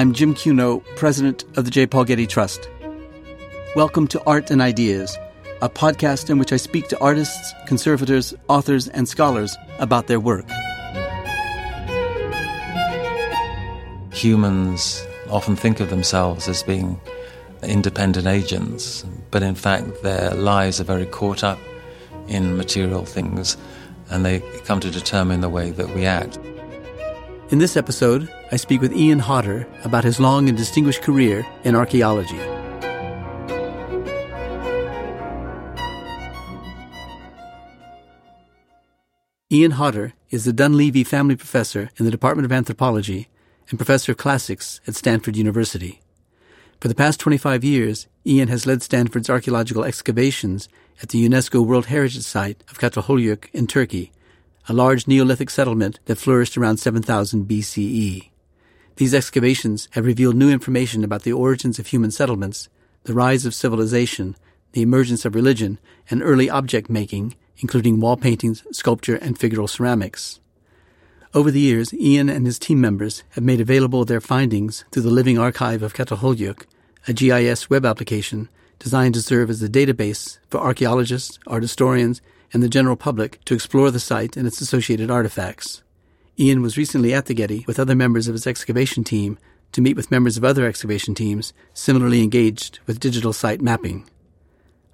I'm Jim Cuno, president of the J. Paul Getty Trust. Welcome to Art and Ideas, a podcast in which I speak to artists, conservators, authors, and scholars about their work. Humans often think of themselves as being independent agents, but in fact, their lives are very caught up in material things and they come to determine the way that we act. In this episode, I speak with Ian Hodder about his long and distinguished career in archaeology. Ian Hodder is the Dunlevie Family Professor in the Department of Anthropology and Professor of Classics at Stanford University. For the past 25 years, Ian has led Stanford's archaeological excavations at the UNESCO World Heritage Site of Çatalhöyük in Turkey, a large Neolithic settlement that flourished around 7000 BCE. These excavations have revealed new information about the origins of human settlements, the rise of civilization, the emergence of religion, and early object making, including wall paintings, sculpture, and figural ceramics. Over the years, Ian and his team members have made available their findings through the Living Archive of Çatalhöyük, a GIS web application designed to serve as a database for archaeologists, art historians, and the general public to explore the site and its associated artifacts. Ian was recently at the Getty with other members of his excavation team to meet with members of other excavation teams similarly engaged with digital site mapping.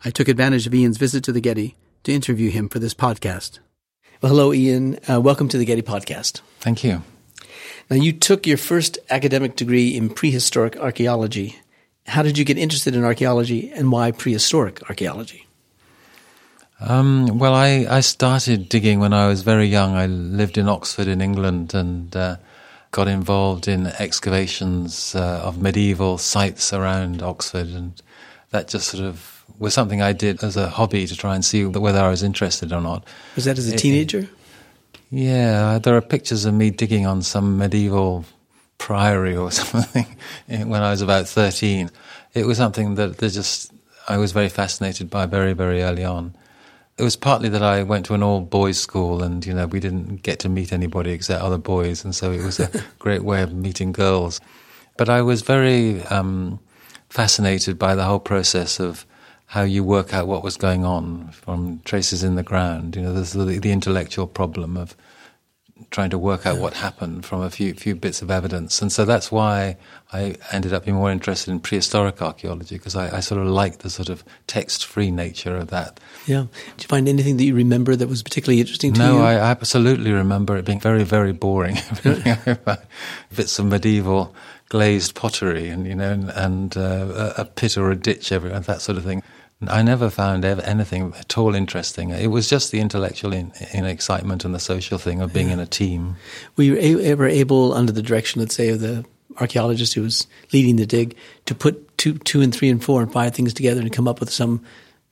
I took advantage of Ian's visit to the Getty to interview him for this podcast. Well, hello, Ian. Uh, welcome to the Getty podcast. Thank you. Now, you took your first academic degree in prehistoric archaeology. How did you get interested in archaeology and why prehistoric archaeology? Um, well, I, I started digging when I was very young. I lived in Oxford in England and uh, got involved in excavations uh, of medieval sites around Oxford. And that just sort of was something I did as a hobby to try and see whether I was interested or not. Was that as a teenager? It, yeah, there are pictures of me digging on some medieval priory or something when I was about 13. It was something that just I was very fascinated by very, very early on it was partly that I went to an all boys school and, you know, we didn't get to meet anybody except other boys. And so it was a great way of meeting girls. But I was very um, fascinated by the whole process of how you work out what was going on from traces in the ground. You know, there's the, the intellectual problem of trying to work out what happened from a few few bits of evidence, and so that's why I ended up being more interested in prehistoric archaeology because I, I, sort of like the sort of text-free nature of that. Yeah. Did you find anything that you remember that was particularly interesting to no, you? No, I absolutely remember it being very very boring. Bits of medieval glazed pottery, and you know, and, and uh, a pit or a ditch everywhere, that sort of thing. I never found anything at all interesting. It was just the intellectual in, in excitement and the social thing of being yeah. in a team. Were you ever able, under the direction, let's say, of the archaeologist who was leading the dig, to put two, two and three and four and five things together and come up with some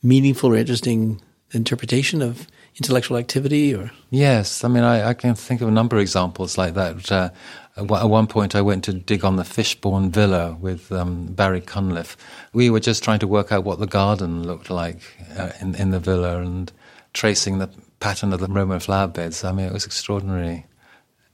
meaningful or interesting interpretation of intellectual activity? Or yes, I mean, I, I can think of a number of examples like that. Uh, at one point, I went to dig on the Fishbourne Villa with um, Barry Cunliffe. We were just trying to work out what the garden looked like uh, in, in the villa and tracing the pattern of the Roman flower beds. I mean, it was extraordinary.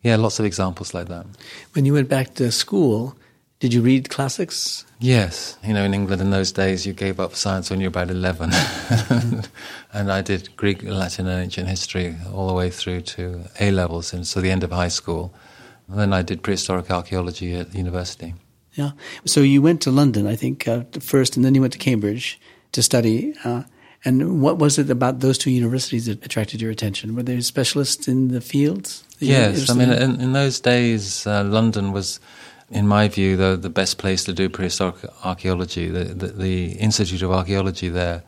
Yeah, lots of examples like that. When you went back to school, did you read classics? Yes. You know, in England in those days, you gave up science when you were about 11. and I did Greek, Latin, and ancient history all the way through to A levels, and so the end of high school. And then I did prehistoric archaeology at the university. Yeah. So you went to London, I think, uh, first, and then you went to Cambridge to study. Uh, and what was it about those two universities that attracted your attention? Were they specialists in the fields? Yes. I mean, in, in those days, uh, London was, in my view, the, the best place to do prehistoric archaeology. The, the, the Institute of Archaeology there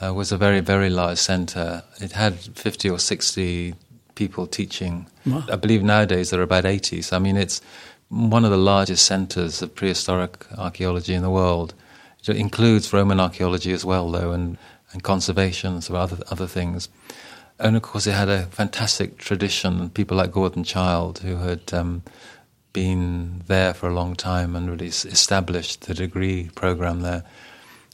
uh, was a very, very large centre. It had 50 or 60 people teaching. Wow. I believe nowadays there are about 80. So, I mean, it's one of the largest centres of prehistoric archaeology in the world. It includes Roman archaeology as well, though, and, and conservation, so other, other things. And of course, it had a fantastic tradition, people like Gordon Childe, who had um, been there for a long time and really established the degree program there.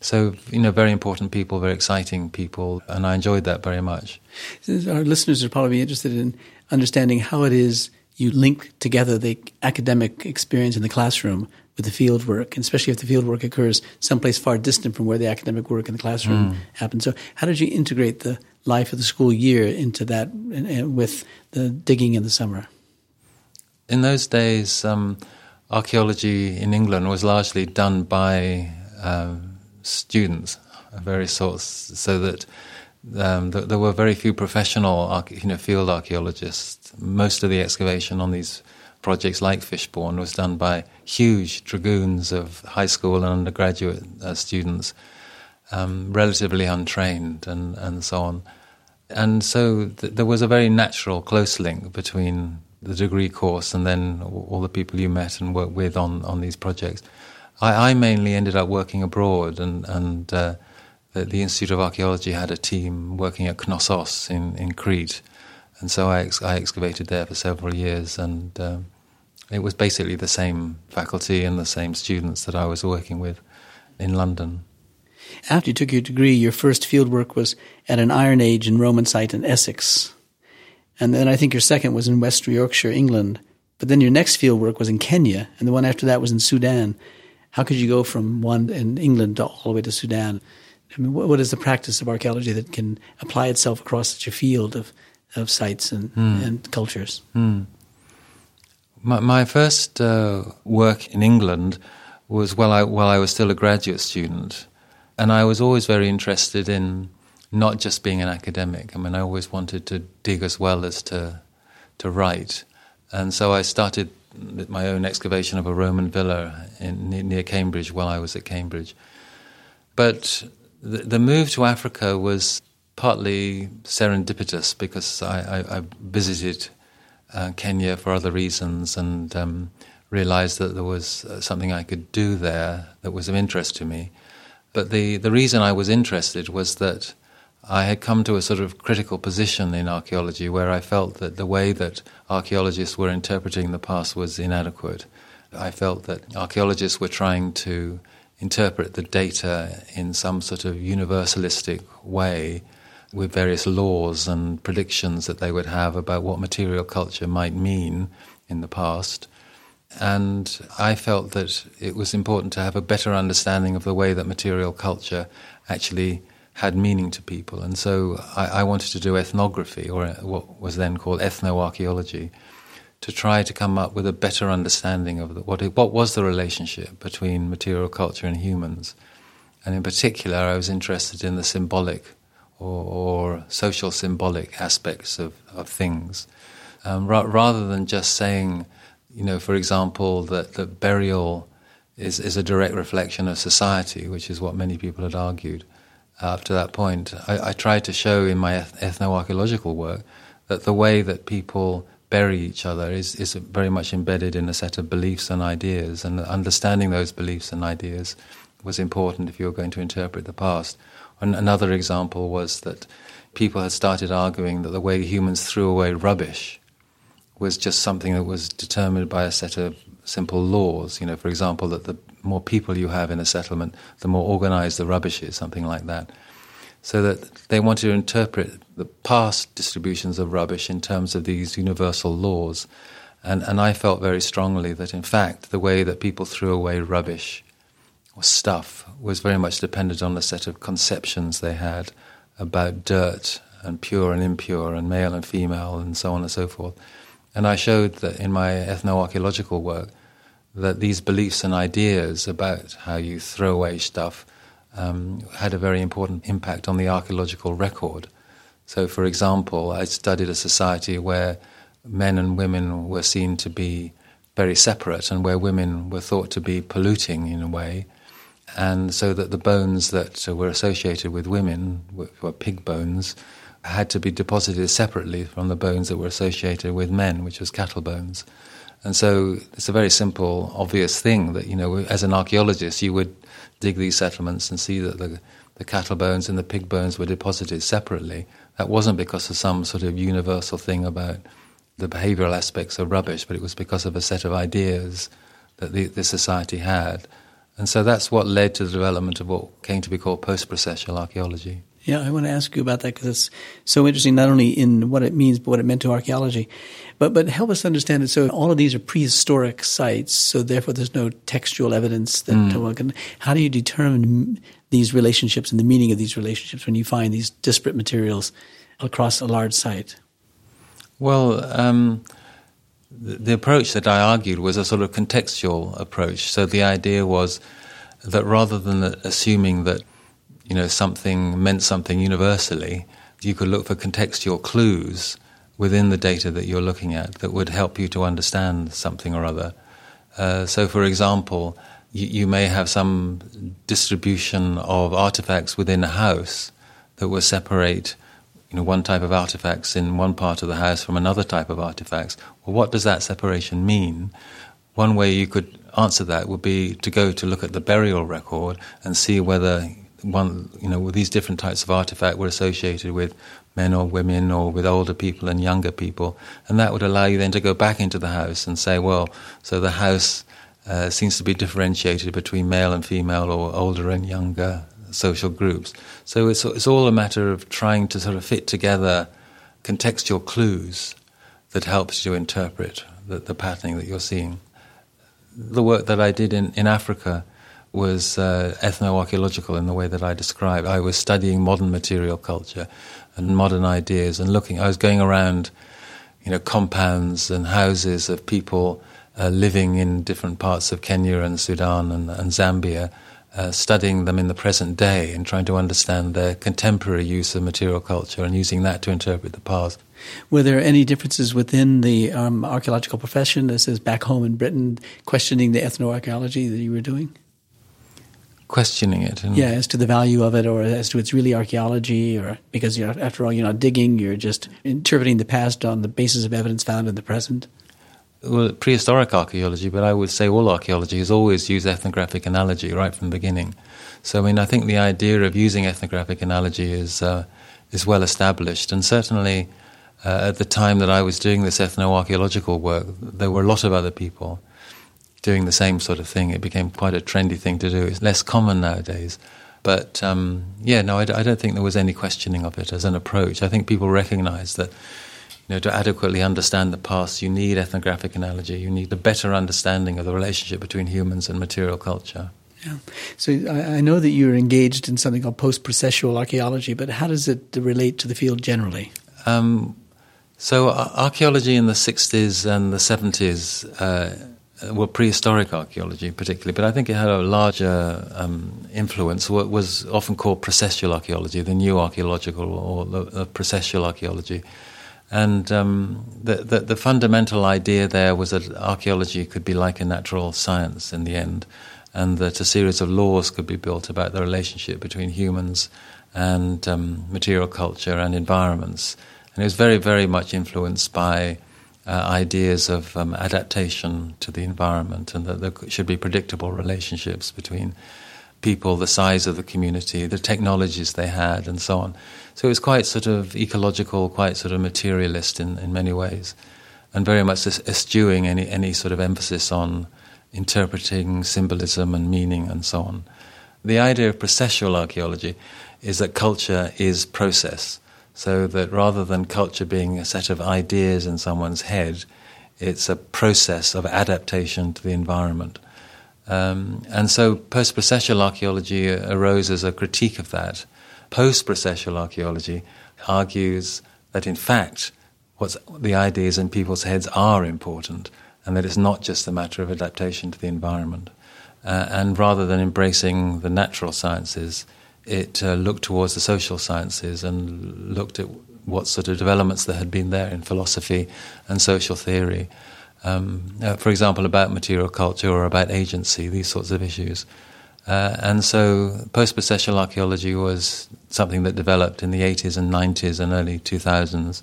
So, you know, very important people, very exciting people, and I enjoyed that very much. Our listeners are probably interested in understanding how it is you link together the academic experience in the classroom with the field work, and especially if the field work occurs someplace far distant from where the academic work in the classroom mm. happens. So, how did you integrate the life of the school year into that with the digging in the summer? In those days, um, archaeology in England was largely done by um, students of various sorts, so that um, th- there were very few professional, you know, field archaeologists. Most of the excavation on these projects, like Fishbourne, was done by huge dragoons of high school and undergraduate uh, students, um, relatively untrained, and and so on. And so th- there was a very natural, close link between the degree course and then all the people you met and worked with on, on these projects. I, I mainly ended up working abroad, and, and uh, the, the, Institute of Archaeology had a team working at Knossos in, in Crete. And so I, ex- I excavated there for several years, and um, it was basically the same faculty and the same students that I was working with in London. After you took your degree, your first fieldwork was at an Iron Age and Roman site in Essex. And then I think your second was in West Yorkshire, England. But then your next field work was in Kenya, and the one after that was in Sudan. How could you go from one in England to all the way to Sudan? I mean, what is the practice of archaeology that can apply itself across such a field of, of sites and, mm. and cultures? Mm. My, my, first uh, work in England was while I, while I was still a graduate student, and I was always very interested in not just being an academic. I mean, I always wanted to dig as well as to to write, and so I started my own excavation of a Roman villa in, near Cambridge while I was at Cambridge. But the, the move to Africa was partly serendipitous because I, I, I visited uh, Kenya for other reasons and um, realized that there was uh, something I could do there that was of interest to me. But the, the reason I was interested was that I had come to a sort of critical position in archaeology where I felt that the way that archaeologists were interpreting the past was inadequate. I felt that archaeologists were trying to interpret the data in some sort of universalistic way with various laws and predictions that they would have about what material culture might mean in the past. And I felt that it was important to have a better understanding of the way that material culture actually had meaning to people. And so I, I, wanted to do ethnography, or what was then called ethnoarchaeology, to try to come up with a better understanding of the, what, it, what was the relationship between material culture and humans. And in particular, I was interested in the symbolic or, or social symbolic aspects of, of things. Um, ra- rather than just saying, you know, for example, that, that burial is, is a direct reflection of society, which is what many people had argued up to that point. I, I tried to show in my ethnoarchaeological work that the way that people bury each other is, is very much embedded in a set of beliefs and ideas, and understanding those beliefs and ideas was important if you were going to interpret the past. And another example was that people had started arguing that the way humans threw away rubbish was just something that was determined by a set of simple laws. You know, for example, that the more people you have in a settlement, the more organized the rubbish is, something like that. So that they wanted to interpret the past distributions of rubbish in terms of these universal laws. And, and I felt very strongly that, in fact, the way that people threw away rubbish or stuff was very much dependent on the set of conceptions they had about dirt and pure and impure and male and female and so on and so forth. And I showed that in my ethnoarchaeological work that these beliefs and ideas about how you throw away stuff um, had a very important impact on the archaeological record. So, for example, I studied a society where men and women were seen to be very separate and where women were thought to be polluting in a way. And so that the bones that were associated with women were pig bones had to be deposited separately from the bones that were associated with men, which was cattle bones. And so it's a very simple, obvious thing that, you know, as an archaeologist, you would dig these settlements and see that the, the cattle bones and the pig bones were deposited separately. That wasn't because of some sort of universal thing about the behavioral aspects of rubbish, but it was because of a set of ideas that the, the society had. And so that's what led to the development of what came to be called post processual archaeology. Yeah, I want to ask you about that because it's so interesting, not only in what it means, but what it meant to archaeology. But, but help us understand it. So all of these are prehistoric sites, so therefore there's no textual evidence that mm. how do you determine these relationships and the meaning of these relationships when you find these disparate materials across a large site? Well, um, the, the approach that I argued was a sort of contextual approach. So the idea was that rather than assuming that you know something meant something universally, you could look for contextual clues within the data that you're looking at that would help you to understand something or other. Uh, so, for example, you, you, may have some distribution of artifacts within a house that will separate you know, one type of artifacts in one part of the house from another type of artifacts. Well, what does that separation mean? One way you could answer that would be to go to look at the burial record and see whether one, you know, these different types of artifact were associated with men or women or with older people and younger people, and that would allow you then to go back into the house and say, well, so the house uh, seems to be differentiated between male and female or older and younger social groups. So it's, it's all a matter of trying to sort of fit together contextual clues that helps you interpret the, the patterning that you're seeing. The work that I did in, in Africa was uh, ethno-archaeological in the way that I described. I was studying modern material culture and modern ideas and looking. I was going around, you know, compounds and houses of people uh, living in different parts of Kenya and Sudan and, and Zambia uh, studying them in the present day and trying to understand their contemporary use of material culture and using that to interpret the past. Were there any differences within the um, archaeological profession, this is back home in Britain, questioning the ethnoarchaeology that you were doing? Questioning it, yeah, as to the value of it, or as to it's really archaeology, or because you're, after all, you're not digging, you're just interpreting the past on the basis of evidence found in the present well, prehistoric archaeology, but I would say all archaeology has always used ethnographic analogy right from the beginning. So, I mean, I think the idea of using ethnographic analogy is uh, is well established, and certainly uh, at the time that I was doing this ethnoarchaeological work, there were a lot of other people doing the same sort of thing. It became quite a trendy thing to do. It's less common nowadays. But um, yeah, no, I don't think there was any questioning of it as an approach. I think people recognize that you know, to adequately understand the past, you need ethnographic analogy. You need a better understanding of the relationship between humans and material culture. Yeah. So I, I know that you're engaged in something called post-processual archaeology, but how does it relate to the field generally? Um, so archaeology in the 60s and the 70s uh, were prehistoric archaeology particularly, but I think it had a larger um, influence. What was often called processual archaeology, the new archaeological or the, the processual archaeology. And um, the, the, the, fundamental idea there was that archaeology could be like a natural science in the end, and that a series of laws could be built about the relationship between humans and um, material culture and environments. And it was very, very much influenced by uh, ideas of um, adaptation to the environment, and that there should be predictable relationships between people, the size of the community, the technologies they had, and so on. So it was quite sort of ecological, quite sort of materialist in, in many ways, and very much eschewing any, any sort of emphasis on interpreting symbolism and meaning and so on. The idea of processual archaeology is that culture is process, so that rather than culture being a set of ideas in someone's head, it's a process of adaptation to the environment. Um, and so post processual archaeology arose as a critique of that Post processual archaeology argues that in fact what's the ideas in people's heads are important and that it's not just a matter of adaptation to the environment. Uh, and rather than embracing the natural sciences, it uh, looked towards the social sciences and looked at what sort of developments there had been there in philosophy and social theory. Um, uh, for example, about material culture or about agency, these sorts of issues. Uh, and so post processual archaeology was something that developed in the 80s and 90s and early 2000s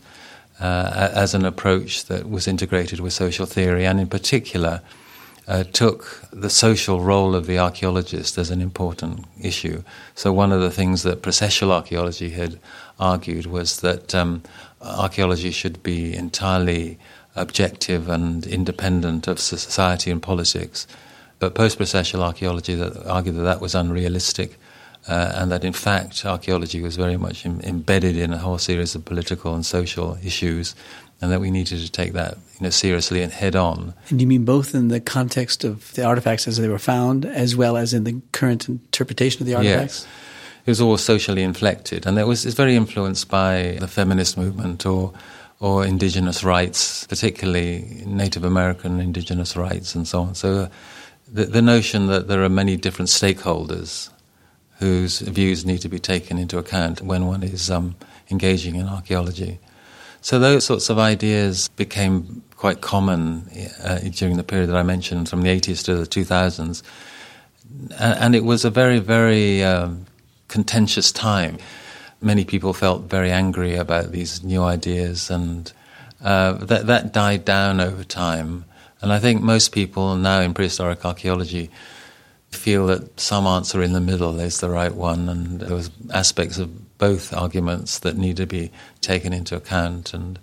uh, as an approach that was integrated with social theory and, in particular, uh, took the social role of the archaeologist as an important issue. So, one of the things that processual archaeology had argued was that um, archaeology should be entirely objective and independent of society and politics. But post processual archaeology that argued that that was unrealistic uh, and that in fact archaeology was very much Im- embedded in a whole series of political and social issues, and that we needed to take that you know seriously and head on. And you mean both in the context of the artifacts as they were found, as well as in the current interpretation of the artifacts? Yes. It was all socially inflected, and it was it's very influenced by the feminist movement or or indigenous rights, particularly Native American indigenous rights, and so on. So, the, the notion that there are many different stakeholders whose views need to be taken into account when one is um, engaging in archaeology. So those sorts of ideas became quite common uh, during the period that I mentioned, from the 80s to the 2000s. And, it was a very, very um, contentious time. Many people felt very angry about these new ideas, and uh, that, that died down over time. And I think most people now in prehistoric archaeology feel that some answer in the middle is the right one, and there was aspects of both arguments that need to be taken into account. And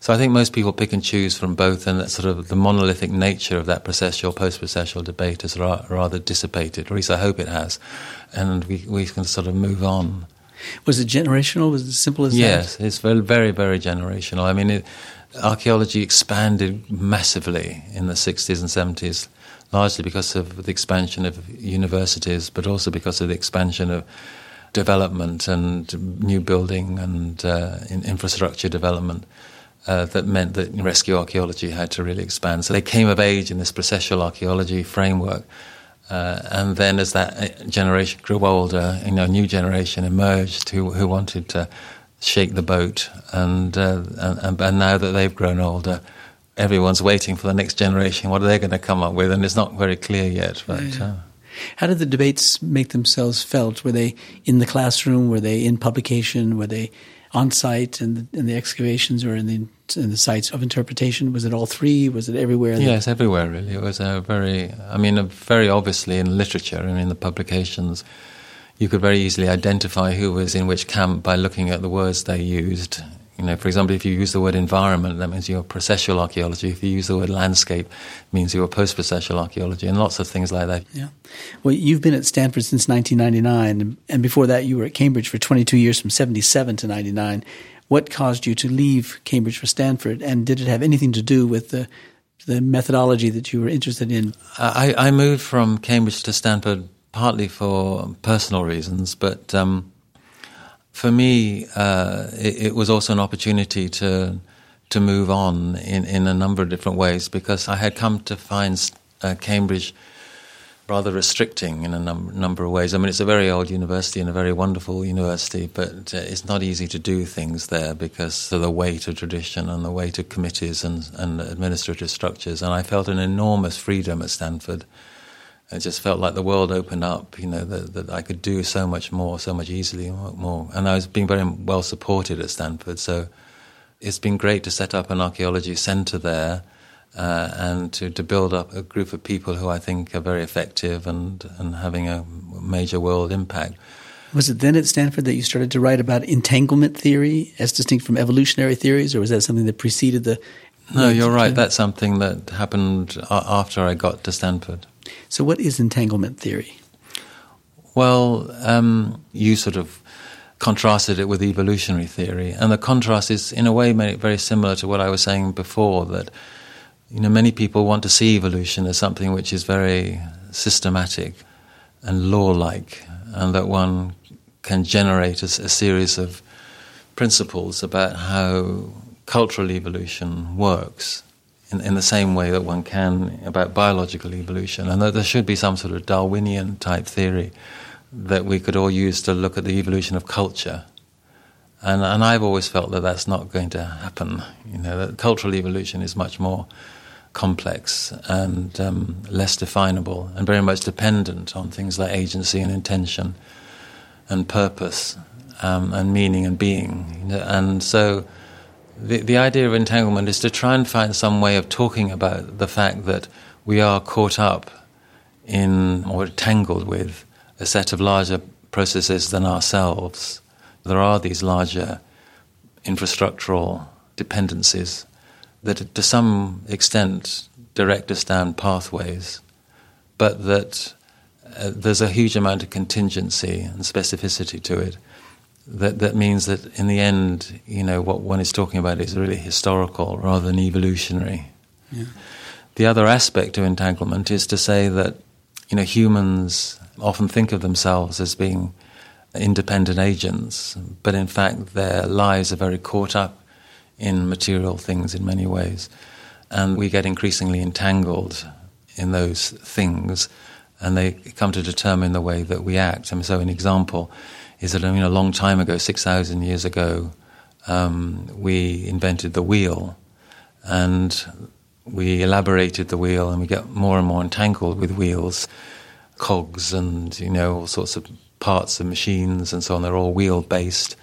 so I think most people pick and choose from both, and that sort of the monolithic nature of that processual post-processual debate has ra- rather dissipated, or at least I hope it has, and we we can sort of move on. Was it generational? Was it as simple as yes, that? it's very, very, very generational. I mean, it, archaeology expanded massively in the 60s and 70s, largely because of the expansion of universities, but also because of the expansion of development and new building and uh, in infrastructure development. Uh, that meant that rescue archaeology had to really expand. So they came of age in this processual archaeology framework. Uh, and then, as that uh, generation grew older, you know, a new generation emerged who who wanted to shake the boat. And, uh, and, and now that they've grown older, everyone's waiting for the next generation. What are they going to come up with? And it's not very clear yet. But Yeah. How did the debates make themselves felt? Were they in the classroom? Were they in publication? Were they on site in the, in the excavations or in the in the sites of interpretation? Was it all three? Was it everywhere? yes, everywhere really. It was a very, I mean, very obviously in literature and in the publications, you could very easily identify who was in which camp by looking at the words they used. You know, for example, if you use the word environment, that means you're processual archaeology. If you use the word landscape, it means you're post-processual archaeology, and lots of things like that. Yeah. Well, you've been at Stanford since 1999, and before that, you were at Cambridge for 22 years, from 77 to 99. What caused you to leave Cambridge for Stanford, and did it have anything to do with the the methodology that you were interested in? I, I moved from Cambridge to Stanford partly for personal reasons, but um, for me, uh, it, it was also an opportunity to to move on in, in a number of different ways because I had come to find uh, Cambridge rather restricting in a num- number of ways. I mean, it's a very old university and a very wonderful university, but uh, it's not easy to do things there because of the weight of tradition and the weight of committees and, and administrative structures. And I felt an enormous freedom at Stanford. It just felt like the world opened up, you know, that, that I could do so much more, so much easily more. And I was being very well supported at Stanford. So it's been great to set up an archaeology center there uh, and to, to build up a group of people who I think are very effective and, and having a major world impact. Was it then at Stanford that you started to write about entanglement theory as distinct from evolutionary theories, or was that something that preceded the? No, you're right. That's something that happened after I got to Stanford. So, what is entanglement theory? Well, um, you sort of contrasted it with evolutionary theory, and the contrast is, in a way, very similar to what I was saying before. That you know, many people want to see evolution as something which is very systematic and law-like, and that one can generate a series of principles about how cultural evolution works in, in the same way that one can about biological evolution, and that there should be some sort of Darwinian type theory that we could all use to look at the evolution of culture. And, and I've always felt that that's not going to happen. You know, that cultural evolution is much more complex and um, less definable, and very much dependent on things like agency and intention, and purpose, um, and meaning and being. And so, the the idea of entanglement is to try and find some way of talking about the fact that we are caught up in or tangled with a set of larger processes than ourselves. There are these larger infrastructural dependencies that, to some extent, direct us down pathways, but that uh, there's a huge amount of contingency and specificity to it. That that means that in the end, you know, what one is talking about is really historical rather than evolutionary. Yeah. The other aspect of entanglement is to say that you know humans often think of themselves as being independent agents, but in fact their lives are very caught up in material things in many ways, and we get increasingly entangled in those things and they come to determine the way that we act. And so, an example is that I mean, a long time ago, six thousand years ago, um, we invented the wheel, and we elaborated the wheel, and we get more and more entangled with wheels, cogs, and you know all sorts of parts of machines and so on. They're all wheel based.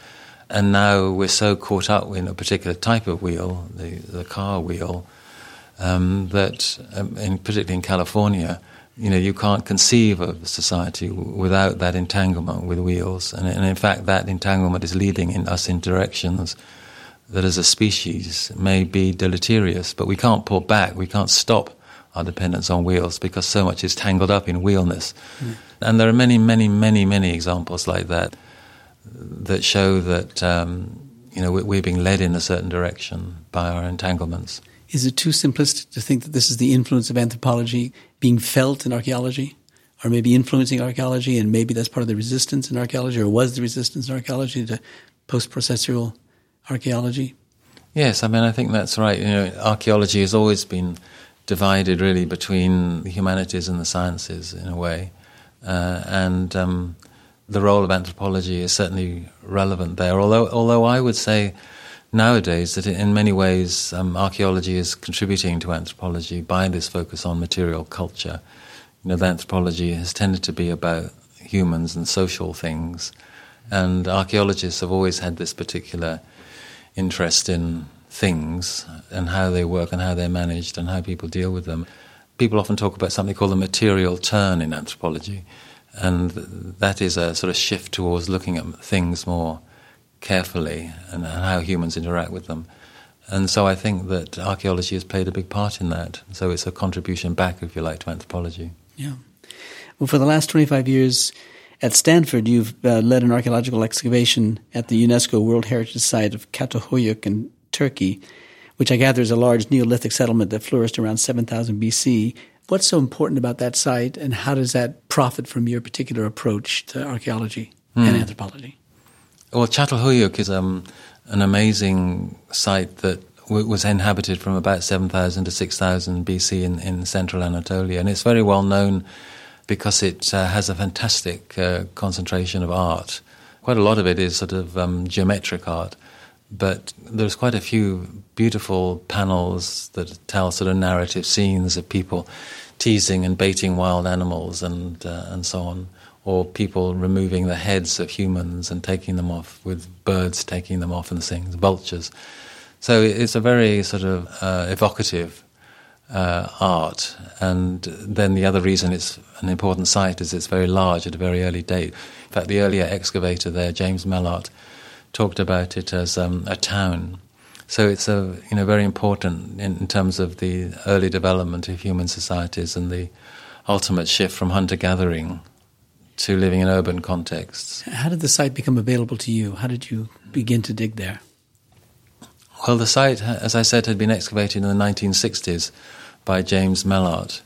And now we're so caught up in a particular type of wheel, the, the car wheel, um, that, um, in, particularly in California, you know, you can't conceive of society without that entanglement with wheels. And, and, in fact, that entanglement is leading in us in directions that as a species may be deleterious. But we can't pull back, we can't stop our dependence on wheels because so much is tangled up in wheelness. Mm. And there are many, many, many, many examples like that that show that, um, you know, we're being led in a certain direction by our entanglements. Is it too simplistic to think that this is the influence of anthropology being felt in archaeology? Or maybe influencing archaeology, and maybe that's part of the resistance in archaeology, or was the resistance in archaeology to post processual archaeology? Yes, I mean, I think that's right. You know, archaeology has always been divided really between the humanities and the sciences in a way. Uh, and um, the role of anthropology is certainly relevant there. Although, although I would say nowadays that in many ways um, archaeology is contributing to anthropology by this focus on material culture. You know, the anthropology has tended to be about humans and social things, and archaeologists have always had this particular interest in things and how they work and how they're managed and how people deal with them. People often talk about something called the material turn in anthropology, and that is a sort of shift towards looking at things more carefully and, and how humans interact with them. And so I think that archaeology has played a big part in that. So it's a contribution back, if you like, to anthropology. Yeah. Well, for the last 25 years at Stanford, you've uh, led an archaeological excavation at the UNESCO World Heritage Site of Çatalhöyük in Turkey, which I gather is a large Neolithic settlement that flourished around 7000 BC. What's so important about that site, and how does that profit from your particular approach to archaeology mm. and hmm. anthropology? Well, Çatalhöyük is um, an amazing site that w- was inhabited from about 7,000 to 6,000 BC in, in central Anatolia. And it's very well known because it uh, has a fantastic uh, concentration of art. Quite a lot of it is sort of um, geometric art, but there's quite a few beautiful panels that tell sort of narrative scenes of people teasing and baiting wild animals and, uh, and so on or people removing the heads of humans and taking them off, with birds taking them off and things, vultures. So it's a very sort of uh, evocative uh, art. And then the other reason it's an important site is it's very large at a very early date. In fact, the earlier excavator there, James Mellaart, talked about it as um, a town. So it's a you know very important in, in terms of the early development of human societies and the ultimate shift from hunter gathering to living in urban contexts. How did the site become available to you? How did you begin to dig there? Well, the site, as I said, had been excavated in the 1960s by James Mellaart,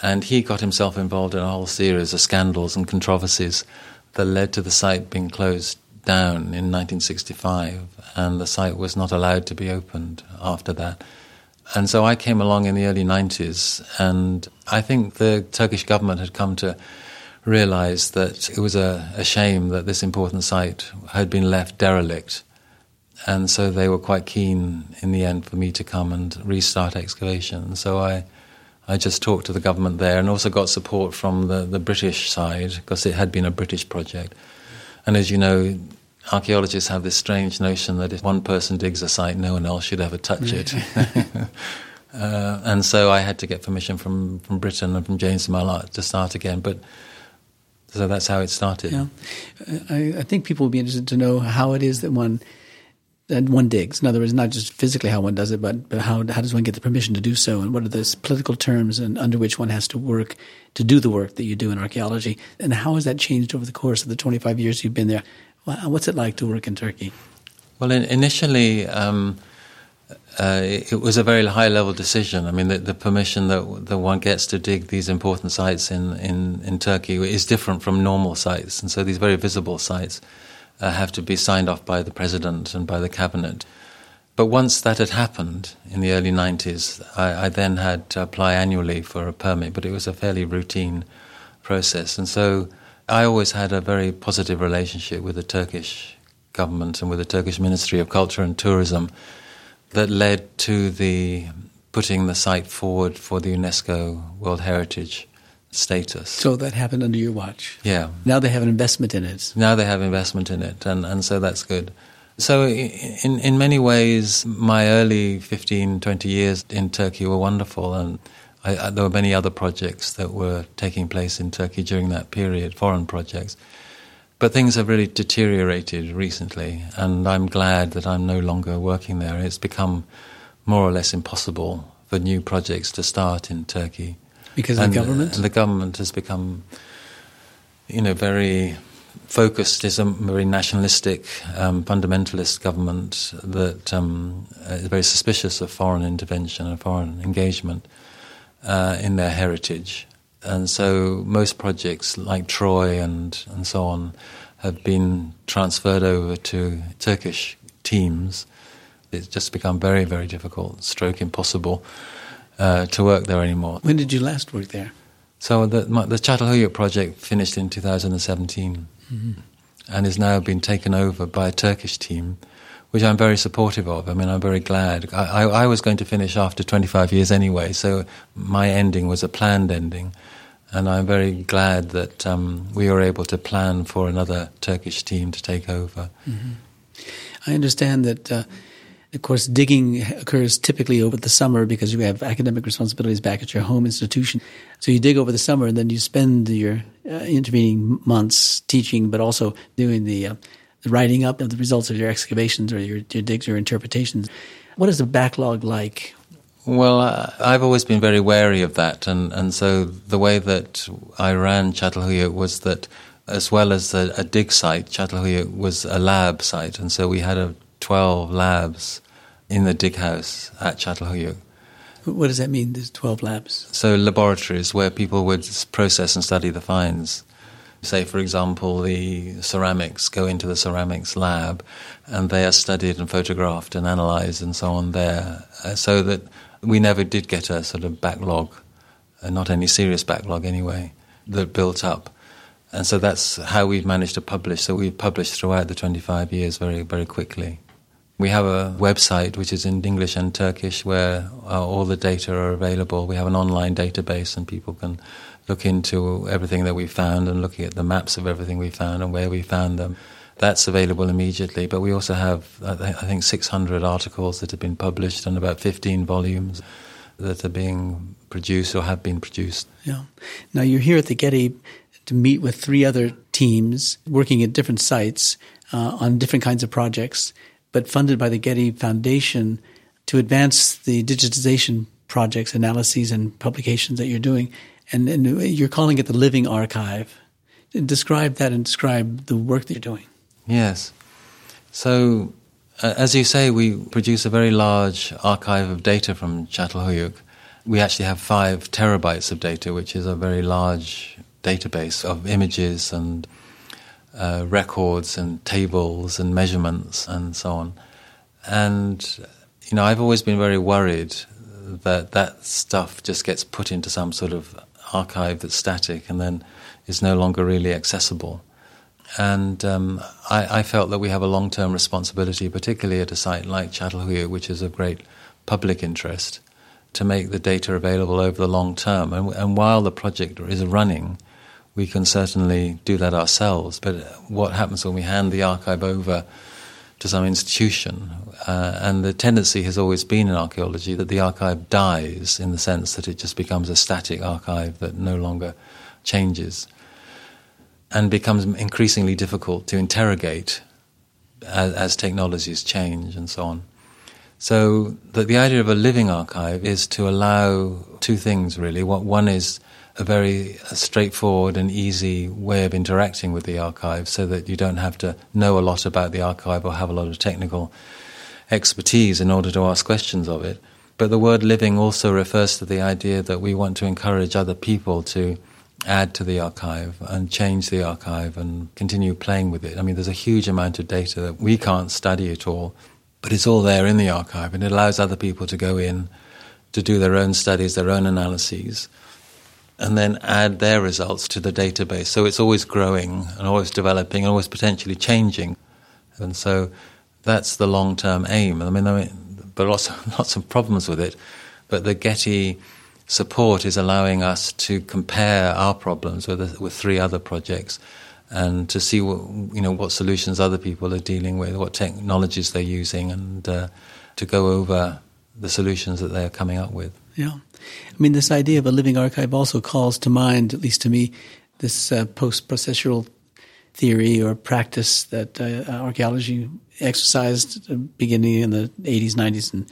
and he got himself involved in a whole series of scandals and controversies that led to the site being closed down in 1965, and the site was not allowed to be opened after that. And so I came along in the early 90s, and I think the Turkish government had come to realized that it was a, a, shame that this important site had been left derelict. And so they were quite keen in the end for me to come and restart excavation. So I, I just talked to the government there and also got support from the, the British side because it had been a British project. And as you know, archaeologists have this strange notion that if one person digs a site, no one else should ever touch it. uh, and so I had to get permission from, from Britain and from James Mellaart to start again. But so that's how it started. Yeah. I, I, think people would be interested to know how it is that one and one digs. In other words, not just physically how one does it, but, but how, how does one get the permission to do so, and what are the political terms and under which one has to work to do the work that you do in archaeology, and how has that changed over the course of the 25 years you've been there? What's it like to work in Turkey? Well, in, initially, um, uh, it was a very high level decision. I mean, the, the, permission that, that one gets to dig these important sites in, in, in Turkey is different from normal sites, and so these very visible sites uh, have to be signed off by the president and by the cabinet. But once that had happened in the early 90s, I, I, then had to apply annually for a permit, but it was a fairly routine process. And so I always had a very positive relationship with the Turkish government and with the Turkish Ministry of Culture and Tourism that led to the putting the site forward for the UNESCO World Heritage status. So that happened under your watch. Yeah. Now they have an investment in it. Now they have investment in it, and, and so that's good. So in in many ways, my early 15, 20 years in Turkey were wonderful, and I, I, there were many other projects that were taking place in Turkey during that period, foreign projects. But things have really deteriorated recently, and I'm glad that I'm no longer working there. It's become more or less impossible for new projects to start in Turkey. Because of and, the government? Uh, the government has become, you know, very focused. It's a very nationalistic, um, fundamentalist government that um, is very suspicious of foreign intervention and foreign engagement uh, in their heritage. And so most projects like Troy and, and so on have been transferred over to Turkish teams. It's just become very, very difficult, stroke impossible uh, to work there anymore. When did you last work there? So the, my, the Çatalhöyük project finished in 2017 mm-hmm. and is now being taken over by a Turkish team, which I'm very supportive of. I mean, I'm very glad. I, I, I was going to finish after 25 years anyway, so my ending was a planned ending. And I'm very glad that um, we were able to plan for another Turkish team to take over. Mm-hmm. I understand that uh, of course, digging occurs typically over the summer because you have academic responsibilities back at your home institution. So you dig over the summer and then you spend your uh, intervening months teaching, but also doing the, uh, the, writing up of the results of your excavations or your, your digs or interpretations. What is the backlog like? Well, uh, I've always been very wary of that, and, and so the way that I ran Çatalhöyük was that as well as a, a dig site, Çatalhöyük was a lab site, and so we had a 12 labs in the dig house at Çatalhöyük. What does that mean, there's 12 labs? So, laboratories where people would process and study the finds. Say, for example, the ceramics go into the ceramics lab and they are studied and photographed and analysed and so on there, uh, so that we never did get a sort of backlog, uh, not any serious backlog anyway, that built up. And so that's how we've managed to publish. So we've published throughout the 25 years very, very quickly. We have a website which is in English and Turkish where uh, all the data are available. We have an online database and people can look into everything that we found and looking at the maps of everything we found and where we found them. That's available immediately. But we also have, I think, 600 articles that have been published and about 15 volumes that are being produced or have been produced. Yeah. Now you're here at the Getty to meet with three other teams working at different sites uh, on different kinds of projects but funded by the Getty Foundation to advance the digitization projects, analyses, and publications that you're doing. And, and you're calling it the Living Archive. Describe that and describe the work that you're doing. Yes. So, uh, as you say, we produce a very large archive of data from Çatalhöyük. We actually have five terabytes of data, which is a very large database of images and uh, records and tables and measurements and so on. And, you know, I've always been very worried that that stuff just gets put into some sort of archive that's static and then is no longer really accessible. And um, I, I, felt that we have a long term responsibility, particularly at a site like Çatalhöyük, which is of great public interest, to make the data available over the long term. And, and while the project is running, we can certainly do that ourselves. But what happens when we hand the archive over to some institution? Uh, and the tendency has always been in archaeology that the archive dies in the sense that it just becomes a static archive that no longer changes and becomes increasingly difficult to interrogate as, as technologies change and so on. So the, the idea of a living archive is to allow two things really. What one is a very straightforward and easy way of interacting with the archive, so that you don't have to know a lot about the archive or have a lot of technical expertise in order to ask questions of it. But the word living also refers to the idea that we want to encourage other people to add to the archive and change the archive and continue playing with it. I mean, there's a huge amount of data that we can't study at all, but it's all there in the archive and it allows other people to go in to do their own studies, their own analyses, and then add their results to the database. So it's always growing and always developing and always potentially changing. And so that's the long term aim. I mean, I mean, lots lots of problems with it. But the Getty support is allowing us to compare our problems with with three other projects and to see what you know what solutions other people are dealing with, what technologies they're using, and uh, to go over the solutions that they are coming up with. Yeah, I mean, this idea of a living archive also calls to mind, at least to me, this uh, post-processual theory or practice that uh, archaeology exercised uh, beginning in the 80s, 90s, and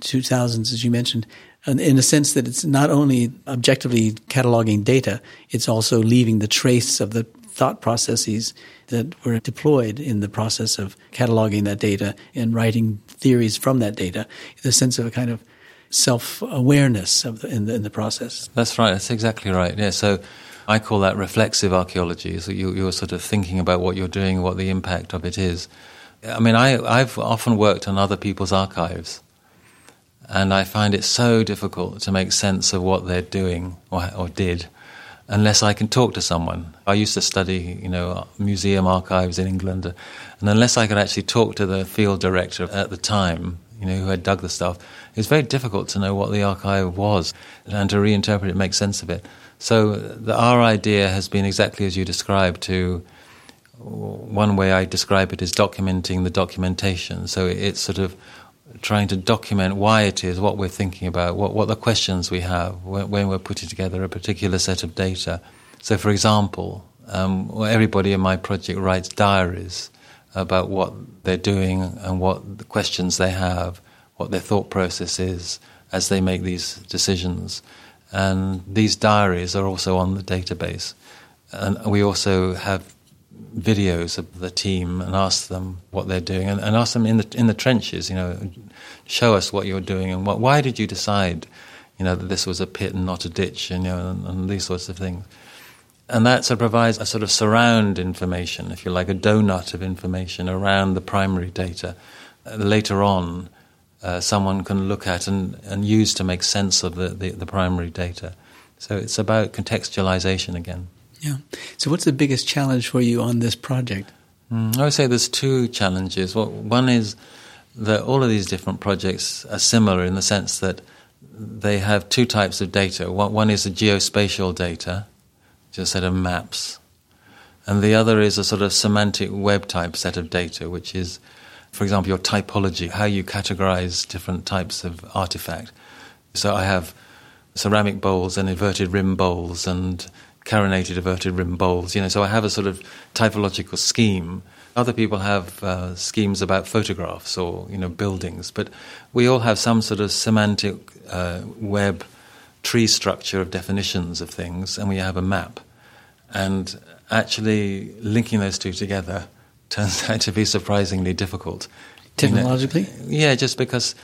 2000s, as you mentioned, in a sense that it's not only objectively cataloging data, it's also leaving the trace of the thought processes that were deployed in the process of cataloging that data and writing theories from that data. The sense of a kind of self awareness the, in, the, in the process. That's right. That's exactly right. Yeah. So I call that reflexive archaeology. So you, are sort of thinking about what you're doing, what the impact of it is. I mean, I, I've often worked on other people's archives, and I find it so difficult to make sense of what they're doing or, or did unless I can talk to someone. I used to study, you know, museum archives in England, and unless I could actually talk to the field director at the time, you know, who had dug the stuff, it was very difficult to know what the archive was and to reinterpret it, make sense of it. So the, our idea has been exactly as you described. To one way I describe it is documenting the documentation. So it's sort of trying to document why it is, what we're thinking about, what, what the questions we have when, when we're putting together a particular set of data. So, for example, um, everybody in my project writes diaries about what they're doing and what the questions they have, what their thought process is as they make these decisions. And these diaries are also on the database. And we also have videos of the team and ask them what they're doing and, and, ask them in the in the trenches, you know, show us what you're doing and what, why did you decide, you know, that this was a pit and not a ditch, and you know, and, and these sorts of things. And that sort of provides a sort of surround information, if you like, a donut of information around the primary data. Uh, later on, uh, someone can look at and, and use to make sense of the, the, the primary data. So it's about contextualization again. Yeah. So, what's the biggest challenge for you on this project? Mm, I would say there's two challenges. Well, one is that all of these different projects are similar in the sense that they have two types of data. One is the geospatial data, just a set of maps, and the other is a sort of semantic web type set of data, which is, for example, your typology, how you categorize different types of artifact. So I have ceramic bowls and inverted rim bowls and carinated inverted rim bowls. You know, so I have a sort of typological scheme. Other people have uh, schemes about photographs or you know buildings, but we all have some sort of semantic uh, web tree structure of definitions of things, and we have a map. And actually linking those two together turns out to be surprisingly difficult. Technologically, you know, yeah, just because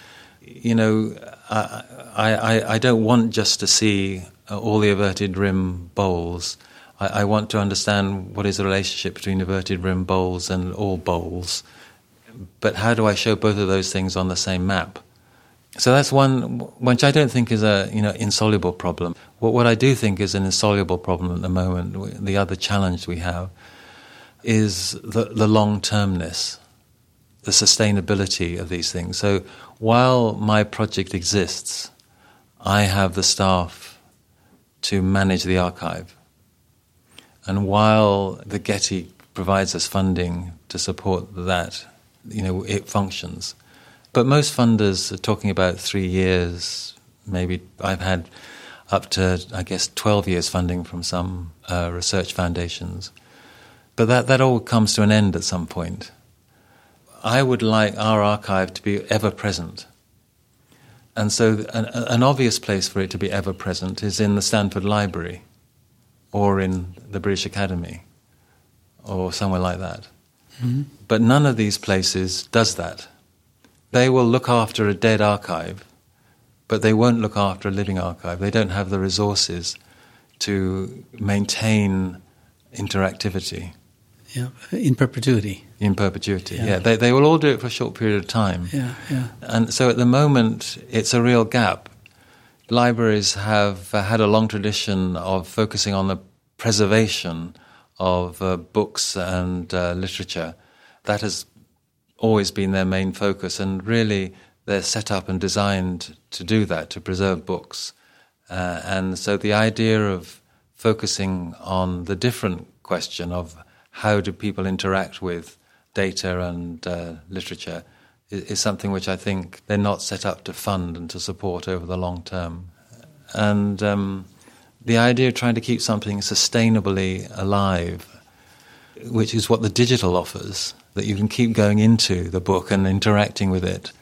you know I, I I don't want just to see Uh, all the inverted rim bowls. I, I, want to understand what is the relationship between inverted rim bowls and all bowls. But how do I show both of those things on the same map? So that's one which I don't think is a you know insoluble problem. What, what I do think is an insoluble problem at the moment, the other challenge we have, is the, the long termness, the sustainability of these things. So while my project exists, I have the staff to manage the archive. And while the Getty provides us funding to support that, you know, it functions. But most funders are talking about three years. Maybe I've had up to, I guess, 12 years funding from some uh, research foundations. But that, that all comes to an end at some point. I would like our archive to be ever present. And so, an, an, obvious place for it to be ever present is in the Stanford Library or in the British Academy or somewhere like that. Mm-hmm. But none of these places does that. They will look after a dead archive, but they won't look after a living archive. They don't have the resources to maintain interactivity. Yeah, in perpetuity. In perpetuity, yeah. yeah. They, they will all do it for a short period of time. Yeah, yeah. And so at the moment, it's a real gap. Libraries have uh, had a long tradition of focusing on the preservation of uh, books and uh, literature. That has always been their main focus, and really they're set up and designed to do that, to preserve books. Uh, and so the idea of focusing on the different question of how do people interact with data and uh, literature is, is, something which I think they're not set up to fund and to support over the long term. And um, the idea of trying to keep something sustainably alive, which is what the digital offers, that you can keep going into the book and interacting with it,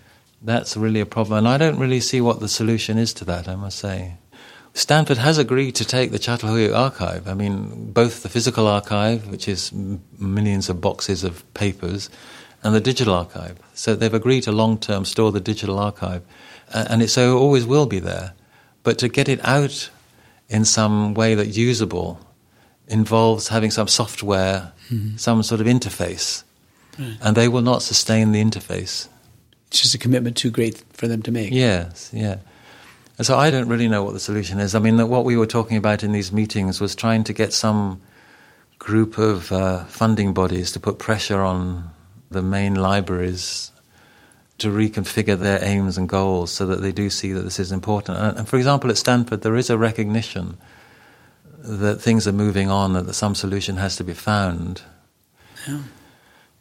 that's really a problem. And I don't really see what the solution is to that, I must say. Stanford has agreed to take the Çatalhöyük archive. I mean, both the physical archive, which is millions of boxes of papers, and the digital archive. So they've agreed to long term store the digital archive. and it so always will be there. But to get it out in some way that's usable involves having some software, mm-hmm. some sort of interface. Right. And they will not sustain the interface. It's just a commitment too great for them to make. Yes, yeah. And so I don't really know what the solution is. I mean, what we were talking about in these meetings was trying to get some group of uh, funding bodies to put pressure on the main libraries to reconfigure their aims and goals so that they do see that this is important. And, and for example, at Stanford, there is a recognition that things are moving on, that some solution has to be found. Yeah.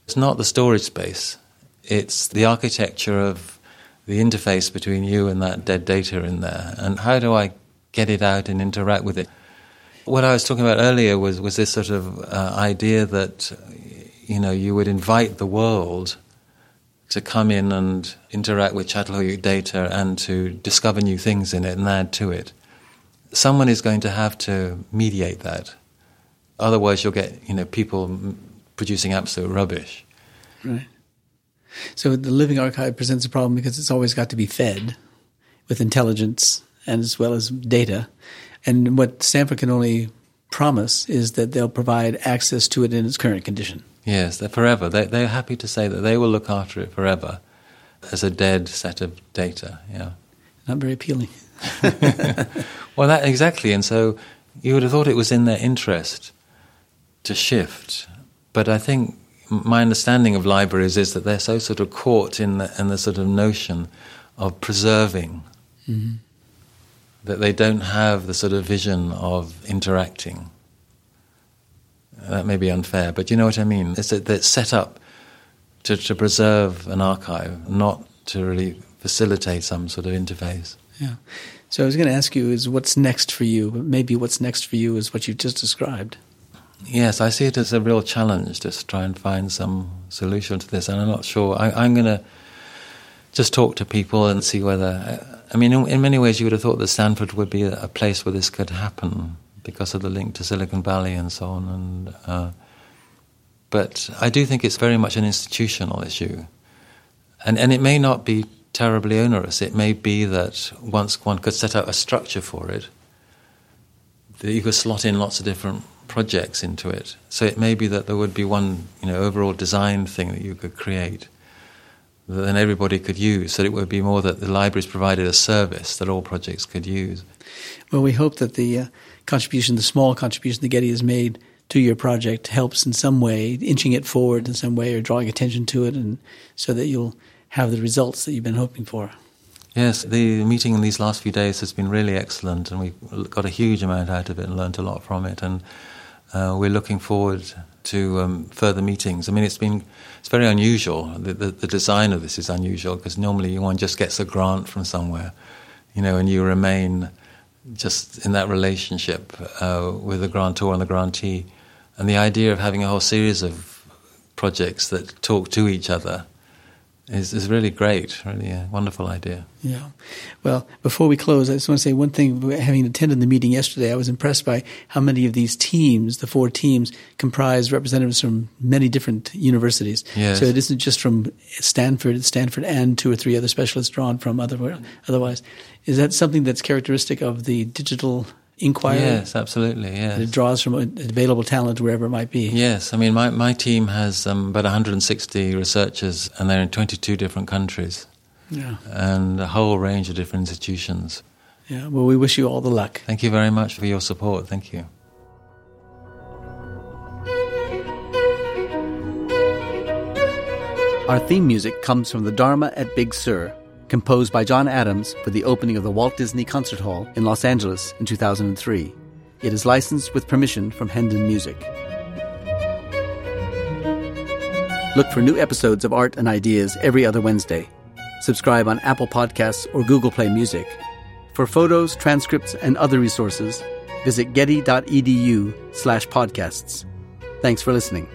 It's not the storage space, it's the architecture of the interface between you and that dead data in there, and how do I get it out and interact with it? What I was talking about earlier was was this sort of uh, idea that you know you would invite the world to come in and interact with Çatalhöyük data and to discover new things in it and add to it. Someone is going to have to mediate that. Otherwise, you'll get you know people producing absolute rubbish. Right. So the living archive presents a problem because it's always got to be fed with intelligence and as well as data. And what Stanford can only promise is that they'll provide access to it in its current condition. Yes, they're forever. They, they're happy to say that they will look after it forever as a dead set of data. Yeah, not very appealing. well, that exactly. And so you would have thought it was in their interest to shift, but I think my understanding of libraries is that they're so sort of caught in the, in the sort of notion of preserving mm-hmm. that they don't have the sort of vision of interacting. That may be unfair, but you know what I mean? It's that it's set up to, to preserve an archive, not to really facilitate some sort of interface. Yeah. So I was going to ask you is what's next for you, maybe what's next for you is what you've just described. Yes, I see it as a real challenge to try and find some solution to this, and I'm not sure. I, am going to just talk to people and see whether. I mean, in, in, many ways, you would have thought that Stanford would be a, a, place where this could happen because of the link to Silicon Valley and so on. And uh, but I do think it's very much an institutional issue, and and it may not be terribly onerous. It may be that once one could set out a structure for it, that you could slot in lots of different projects into it. So it may be that there would be one, you know, overall design thing that you could create that then everybody could use. So it would be more that the libraries provided a service that all projects could use. Well, we hope that the uh, contribution, the small contribution that Getty has made to your project, helps in some way, inching it forward in some way, or drawing attention to it, and so that you'll have the results that you've been hoping for. Yes, the meeting in these last few days has been really excellent, and we've got a huge amount out of it and learnt a lot from it. And uh, we're looking forward to um, further meetings. I mean, it's been it's very unusual. The, the, the design of this is unusual because normally one just gets a grant from somewhere, you know, and you remain just in that relationship uh, with the grantor and the grantee. And the idea of having a whole series of projects that talk to each other is, is really great, really a wonderful idea. Yeah. Well, before we close, I just want to say one thing. Having attended the meeting yesterday, I was impressed by how many of these teams, the four teams, comprise representatives from many different universities. Yes. So it isn't just from Stanford, Stanford and two or three other specialists drawn from other, otherwise. Is that something that's characteristic of the digital inquiry? Yes, absolutely. Yes. It draws from available talent wherever it might be. Yes, I mean, my, my team has um, about 160 researchers, and they're in 22 different countries. Yeah. And a whole range of different institutions. Yeah. Well, we wish you all the luck. Thank you very much for your support. Thank you. Our theme music comes from the Dharma at Big Sur composed by John Adams for the opening of the Walt Disney Concert Hall in Los Angeles in 2003. It is licensed with permission from Hendon Music. Look for new episodes of Art and Ideas every other Wednesday. Subscribe on Apple Podcasts or Google Play Music. For photos, transcripts, and other resources, visit getty.edu slash podcasts. Thanks for listening.